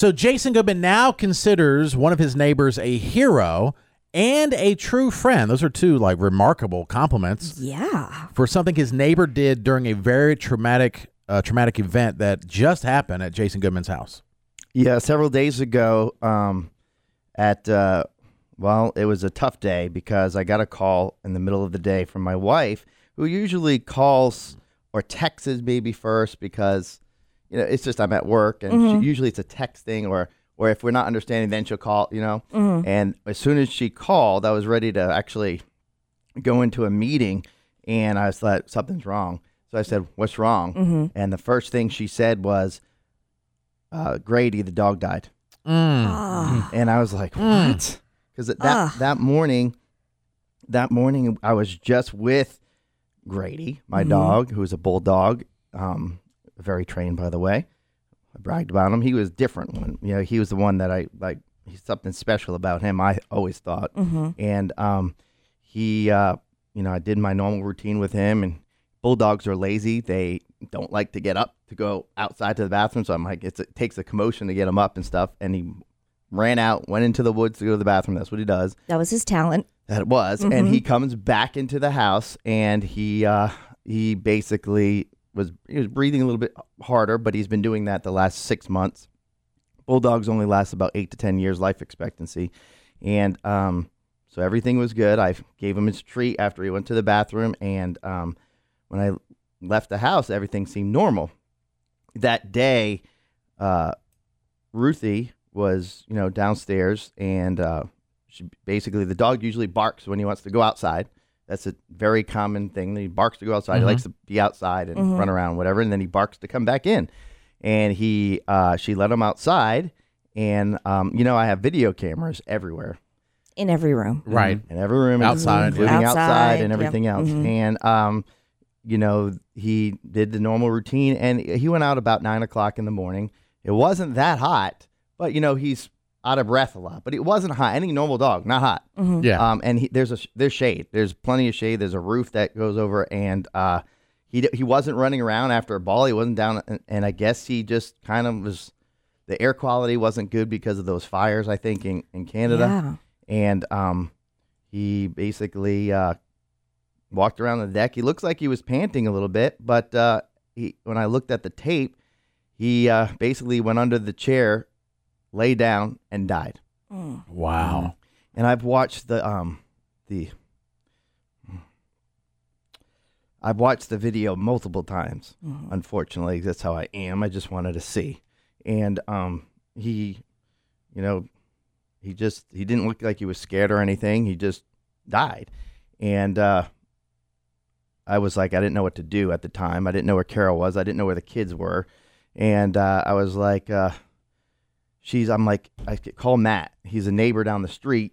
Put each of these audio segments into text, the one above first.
So Jason Goodman now considers one of his neighbors a hero and a true friend. Those are two like remarkable compliments Yeah. for something his neighbor did during a very traumatic uh, traumatic event that just happened at Jason Goodman's house. Yeah, several days ago, um, at uh, well, it was a tough day because I got a call in the middle of the day from my wife, who usually calls or texts maybe first because you know it's just I'm at work and she, usually it's a text thing or or if we're not understanding, then she'll call. You know, and as soon as she called, I was ready to actually go into a meeting, and I thought something's wrong. So I said, "What's wrong?" And the first thing she said was, uh, "Grady, the dog died." Ah. And I was like, "What?" Because that Ugh. that morning, that morning I was just with Grady, my Mm-hmm. dog, who is a bulldog, um, very trained by the way. I bragged about him. He was different when you know he was the one that I like. He's something special about him. I always thought, Mm-hmm. and um, he, uh, you know, I did my normal routine with him. And bulldogs are lazy; they don't like to get up to go outside to the bathroom. So I'm like, it's, it takes a commotion to get him up and stuff. And he ran out, went into the woods to go to the bathroom. That's what he does. That was his talent. That it was, and he comes back into the house, and he uh, he basically was he was breathing a little bit harder, but he's been doing that the last six months. Bulldogs only last about eight to ten years life expectancy, and um, so everything was good. I gave him his treat after he went to the bathroom, and um, when I left the house, everything seemed normal. That day, uh, Ruthie was you know downstairs, and uh, she basically the dog usually barks when he wants to go outside. That's a very common thing. He barks to go outside. He likes to be outside and run around, whatever, and then he barks to come back in. And he, uh, she let him outside, and um, you know I have video cameras everywhere In every room. Right. in every room, Outside, including outside, Outside, and yep. everything else. Mhm. And um, you know, he did the normal routine, and he went out about nine o'clock in the morning. It wasn't that hot, but you know, he's out of breath a lot. But it wasn't hot. Any normal dog, not hot. Yeah. Um, and he, there's a there's shade. There's plenty of shade. There's a roof that goes over, and uh, he he wasn't running around after a ball. He wasn't down, and, and I guess he just kind of was. The air quality wasn't good because of those fires. I think in in Canada Yeah. and um, he basically uh, walked around the deck. He looks like he was panting a little bit, but uh, he, when I looked at the tape, he uh, basically went under the chair, lay down, and died. wow. And I've watched the um, the I've watched the video multiple times. Unfortunately, that's how I am. I just wanted to see, and um, he, you know, he just he didn't look like he was scared or anything. He just died, and uh, I was like, I didn't know what to do at the time. I didn't know where Carol was. I didn't know where the kids were, and uh, I was like, uh, she's. I'm like, I could call Matt. He's a neighbor down the street,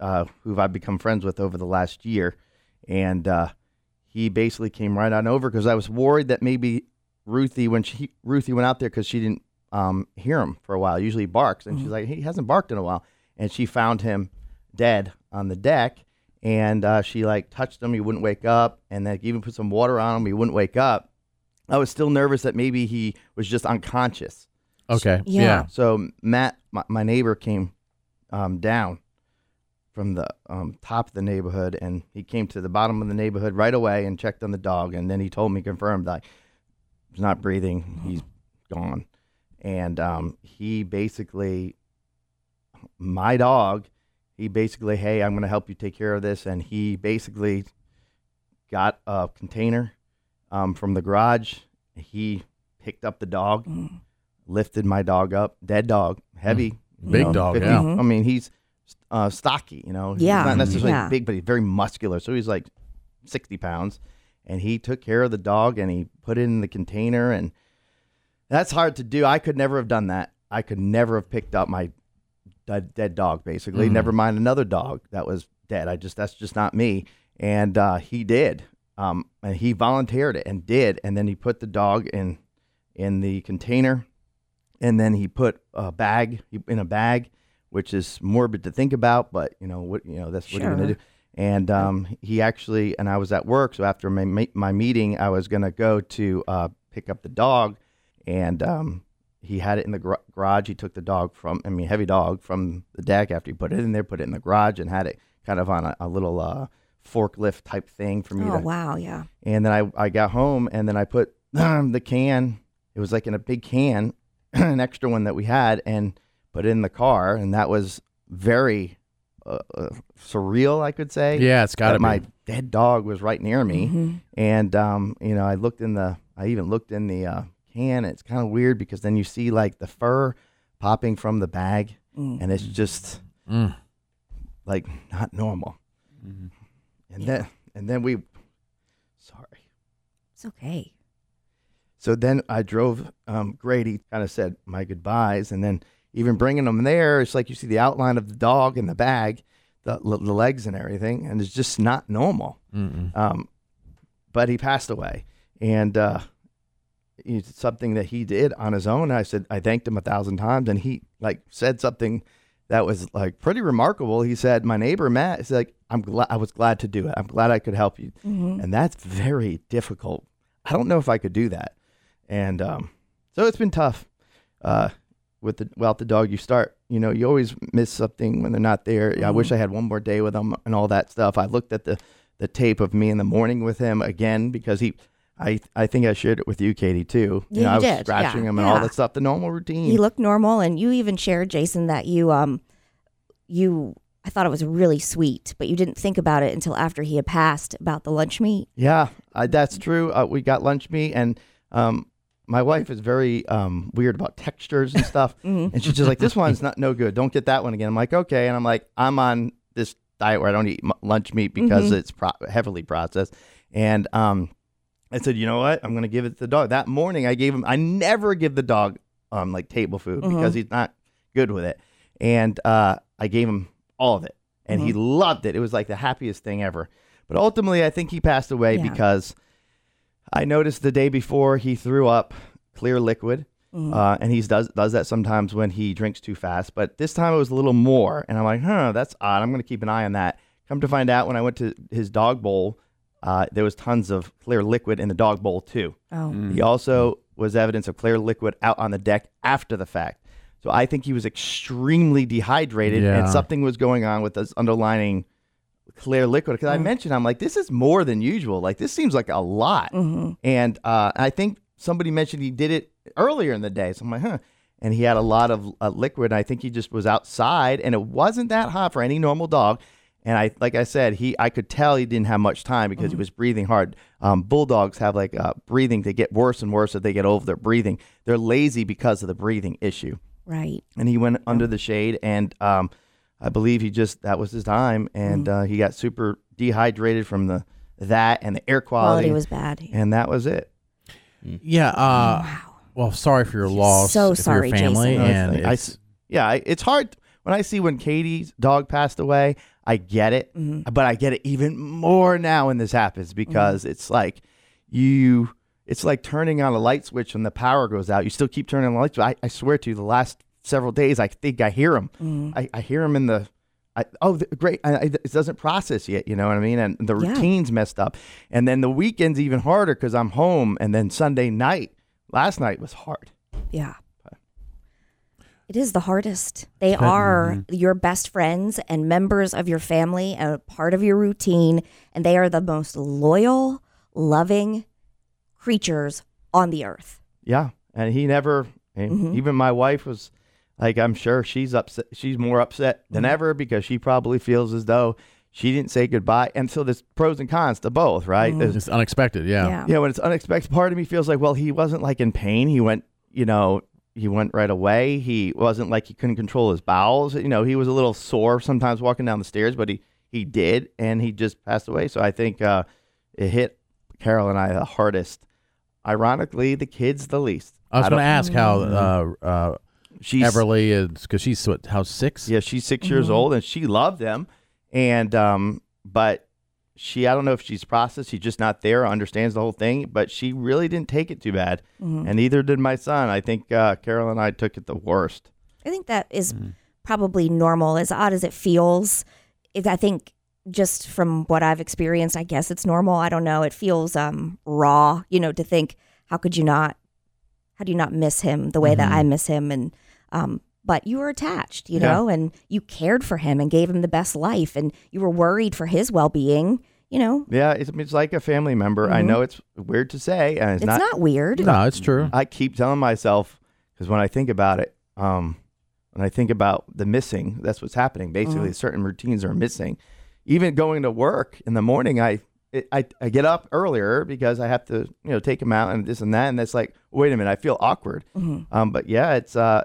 uh, who I've become friends with over the last year, and uh, he basically came right on over because I was worried that maybe Ruthie, when she Ruthie went out there because she didn't um, hear him for a while. Usually he barks, and she's like, he hasn't barked in a while, and she found him dead on the deck, and uh, she like touched him. He wouldn't wake up, and then even put some water on him. He wouldn't wake up. I was still nervous that maybe he was just unconscious. Okay. Yeah. Yeah. So Matt, my, my neighbor, came um, down from the um, top of the neighborhood, and he came to the bottom of the neighborhood right away and checked on the dog, and then he told me confirmed that he's not breathing, he's gone, and um, he basically, my dog, he basically, hey, I'm going to help you take care of this, and he basically got a container um, from the garage. He picked up the dog, lifted my dog up, dead dog, heavy, you Big dog, yeah. I mean, he's uh, stocky, you know. Yeah, He's not necessarily yeah. big, but he's very muscular. So he's like 60 pounds. And he took care of the dog and he put it in the container. And that's hard to do. I could never have done that. I could never have picked up my dead, dead dog, basically. Never mind another dog that was dead. I just, that's just not me. And uh, he did. Um, and he volunteered it and did. And then he put the dog in, in the container and then he put a bag in a bag, which is morbid to think about, but you know what you know that's what you're gonna do. And um, he actually, and I was at work, so after my my meeting, I was gonna go to uh, pick up the dog, and um, he had it in the gar- garage. He took the dog from, I mean, heavy dog from the deck after he put it in there, put it in the garage, and had it kind of on a, a little uh, forklift type thing for me Oh to. wow, yeah. And then I, I got home and then I put the can. It was like in a big can, an extra one that we had, and put it in the car, and that was very uh, uh, surreal, I could say. Yeah, it's got to my dead dog was right near me, Mhm. and um, you know, I looked in the, I even looked in the uh, can. It's kind of weird because then you see like the fur popping from the bag, Mm. and it's just Mm. like not normal. And then, and then we, sorry. It's okay. So then I drove. Um, Grady kind of said my goodbyes, and then even bringing them there, it's like you see the outline of the dog in the bag, the, the legs and everything, and it's just not normal. Um, but he passed away, and uh, it's something that he did on his own. I said I thanked him a thousand times, and he like said something that was like pretty remarkable. He said, "My neighbor Matt is like I'm glad I was glad to do it. I'm glad I could help you." Mhm. and that's very difficult. I don't know if I could do that, and um, so it's been tough. Uh, with the without the dog, you start, you know, you always miss something when they're not there. I wish I had one more day with them and all that stuff. I looked at the the tape of me in the morning with him again because he. I, I think I shared it with you, Katie, too. Yeah, know, I you was did. scratching Yeah, him and all yeah. that stuff, the normal routine. He looked normal, and you even shared, Jason, that you um, you. I thought it was really sweet, but you didn't think about it until after he had passed about the lunch meat. Yeah, uh, that's true. Uh, we got lunch meat, and um, my wife is very um, weird about textures and stuff. And she's just like, "This one's not no good. Don't get that one again." I'm like, "Okay," and I'm like, "I'm on this diet where I don't eat m- lunch meat because it's pro- heavily processed." And um, I said, "You know what? I'm going to give it to the dog." That morning, I gave him. I never give the dog um, like table food because he's not good with it, and uh, I gave him all of it, and he loved it. It was like the happiest thing ever. But ultimately, I think he passed away Yeah. because I noticed the day before he threw up clear liquid, uh, and he does does that sometimes when he drinks too fast. But this time it was a little more, and I'm like, huh, that's odd. I'm going to keep an eye on that. Come to find out, when I went to his dog bowl, uh, there was tons of clear liquid in the dog bowl too. Oh, He also was evidence of clear liquid out on the deck after the fact. So I think he was extremely dehydrated, Yeah. and something was going on with this underlining clear liquid. Because I mentioned, I'm like, this is more than usual. Like this seems like a lot. And uh, I think somebody mentioned he did it earlier in the day. So I'm like, huh. And he had a lot of uh, liquid. I think he just was outside, and it wasn't that hot for any normal dog. And I, like I said, he, I could tell he didn't have much time because he was breathing hard. Um, bulldogs have like uh, breathing; they get worse and worse as they get older. Their breathing, they're lazy because of the breathing issue. right. And he went under the shade, and um, I believe he just that was his time, and uh, he got super dehydrated from the that and the air quality, Quality was bad. and that was it. Yeah. Uh, wow. Well, sorry for your loss. So for sorry, your family, Jason. No, and it's- I yeah, I- it's hard when I see when Katie's dog passed away. I get it, but I get it even more now when this happens because it's like you. It's like turning on a light switch when the power goes out. You still keep turning on the lights. But I, I swear to you, the last several days, I think I hear him. I, I hear him in the. I, oh, th- great! I, I, it doesn't process yet. You know what I mean? And the Yeah. routine's messed up. And then the weekend's even harder because I'm home. And then Sunday night, last night was hard. Yeah. It is the hardest. They are your best friends and members of your family and a part of your routine. And they are the most loyal, loving creatures on the earth. Yeah, and he never. and Mm-hmm. Even my wife was like, I'm sure she's upset. She's more upset than Mm-hmm. ever because she probably feels as though she didn't say goodbye. And so there's pros and cons to both, right? There's- it's unexpected. Yeah. Yeah. yeah, when it's unexpected, part of me feels like, well, he wasn't like in pain. He went, you know, he went right away. He wasn't like he couldn't control his bowels. You know, he was a little sore sometimes walking down the stairs, but he he did, and he just passed away. So I think uh, it hit Carol and I the hardest. Ironically, the kids the least. I was going to ask how uh, uh, She's Everly is because she's what, how six? Yeah, she's 6 years old and she loved them. And um, but she I don't know if she's processed, she's just not there, understands the whole thing, but she really didn't take it too bad. And neither did my son. I think uh, Carol and I took it the worst. I think that is probably normal, as odd as it feels. It, I think just from what I've experienced, I guess it's normal. I don't know. It feels um, raw, you know, to think, how could you not how do you not miss him the way that I miss him? And um, but you were attached, you Yeah. know, and you cared for him and gave him the best life, and you were worried for his well being. You know, Yeah, it's, it's like a family member. I know it's weird to say, and it's, Mm-hmm. it's not, weird. No, it's true. I keep telling myself because when I think about it, um, when I think about the missing, that's what's happening. Basically, certain routines are missing. Even going to work in the morning, I, I I get up earlier because I have to you know take him out and this and that, and it's like wait a minute, I feel awkward. Um, but yeah, it's uh,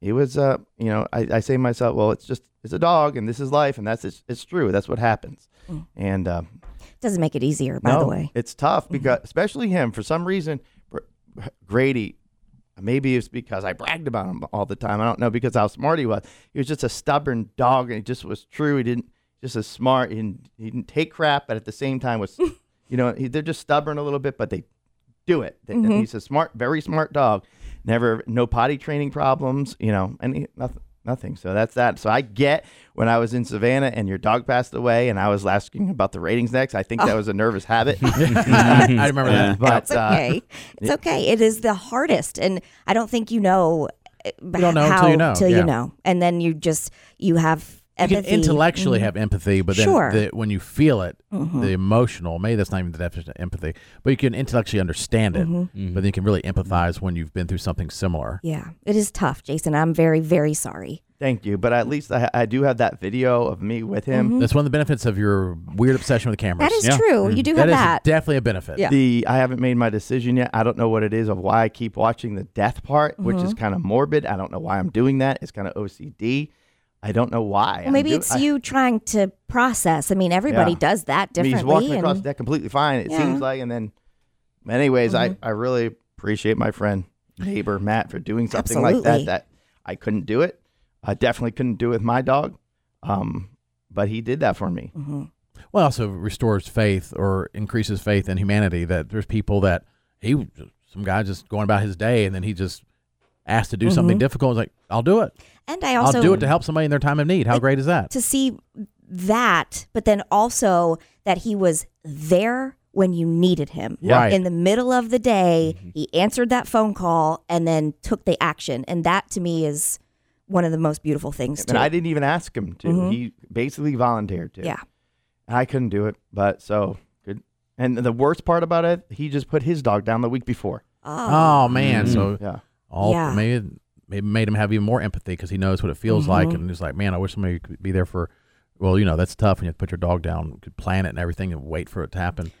it was uh, you know, I, I say to myself, well, it's just it's a dog and this is life, and that's it's, it's true. That's what happens. And uh, Doesn't make it easier, by no, the way. It's tough because, especially him, for some reason, Grady, maybe it's because I bragged about him all the time. I don't know because how smart he was. He was just a stubborn dog, and he just was true. He didn't just as smart. He didn't, he didn't take crap, but at the same time was, you know, he, they're just stubborn a little bit, but they do it. They, He's a smart, very smart dog. Never, no potty training problems, you know, and he, nothing. Nothing. So that's that. So I get when I was in Savannah and your dog passed away, and I was asking about the ratings next. I think that was a nervous habit. I remember that. But It's uh, okay. it's okay. It is the hardest, and I don't think you know. You don't know how, until you know, Till yeah. you know, and then you just you have You can empathy. intellectually mm-hmm. have empathy, but then Sure. the, when you feel it, mm-hmm. the emotional, maybe that's not even the definition of empathy, but you can intellectually understand it, mm-hmm. but then you can really empathize when you've been through something similar. Yeah, it is tough, Jason. I'm very, very sorry. Thank you. But at least I, I do have that video of me with him. That's one of the benefits of your weird obsession with cameras. That is Yeah. true. You do That have is that. definitely a benefit. Yeah. The I haven't made my decision yet. I don't know what it is of why I keep watching the death part, which Mm-hmm. is kind of morbid. I don't know why I'm doing that. It's kind of OCD. I don't know why. Well, maybe do- it's I- you trying to process. I mean, everybody Yeah. does that I mean, differently. he's walking and- across the deck completely fine. It Yeah. Mm-hmm. seems like, and then, anyways, I I really appreciate my friend neighbor Matt for doing something like Absolutely. that. That I couldn't do it. I definitely couldn't do it with my dog. Um, but he did that for me. Mm-hmm. Well, it also restores faith or increases faith in humanity. That there's people that he, some guy just going about his day, and then he just asked to do something mm-hmm. difficult. He's like, I'll do it. and I also I'll do it to help somebody in their time of need. How great is that? to see that, but then also that he was there when you needed him. Yeah. Right. In the middle of the day, mm-hmm. he answered that phone call and then took the action. And that to me is one of the most beautiful things too. And I didn't even ask him to. Mm-hmm. He basically volunteered to. Mm-hmm. yeah. I couldn't do it, but so good. And the worst part about it, he just put his dog down the week before. Oh, oh man, so Yeah. All Yeah. maybe maybe made him have even more empathy because he knows what it feels Mm-hmm. like, and he's like, man, I wish somebody could be there for. Well, you know that's tough when you have to put your dog down, could plan it and everything, and wait for it to happen.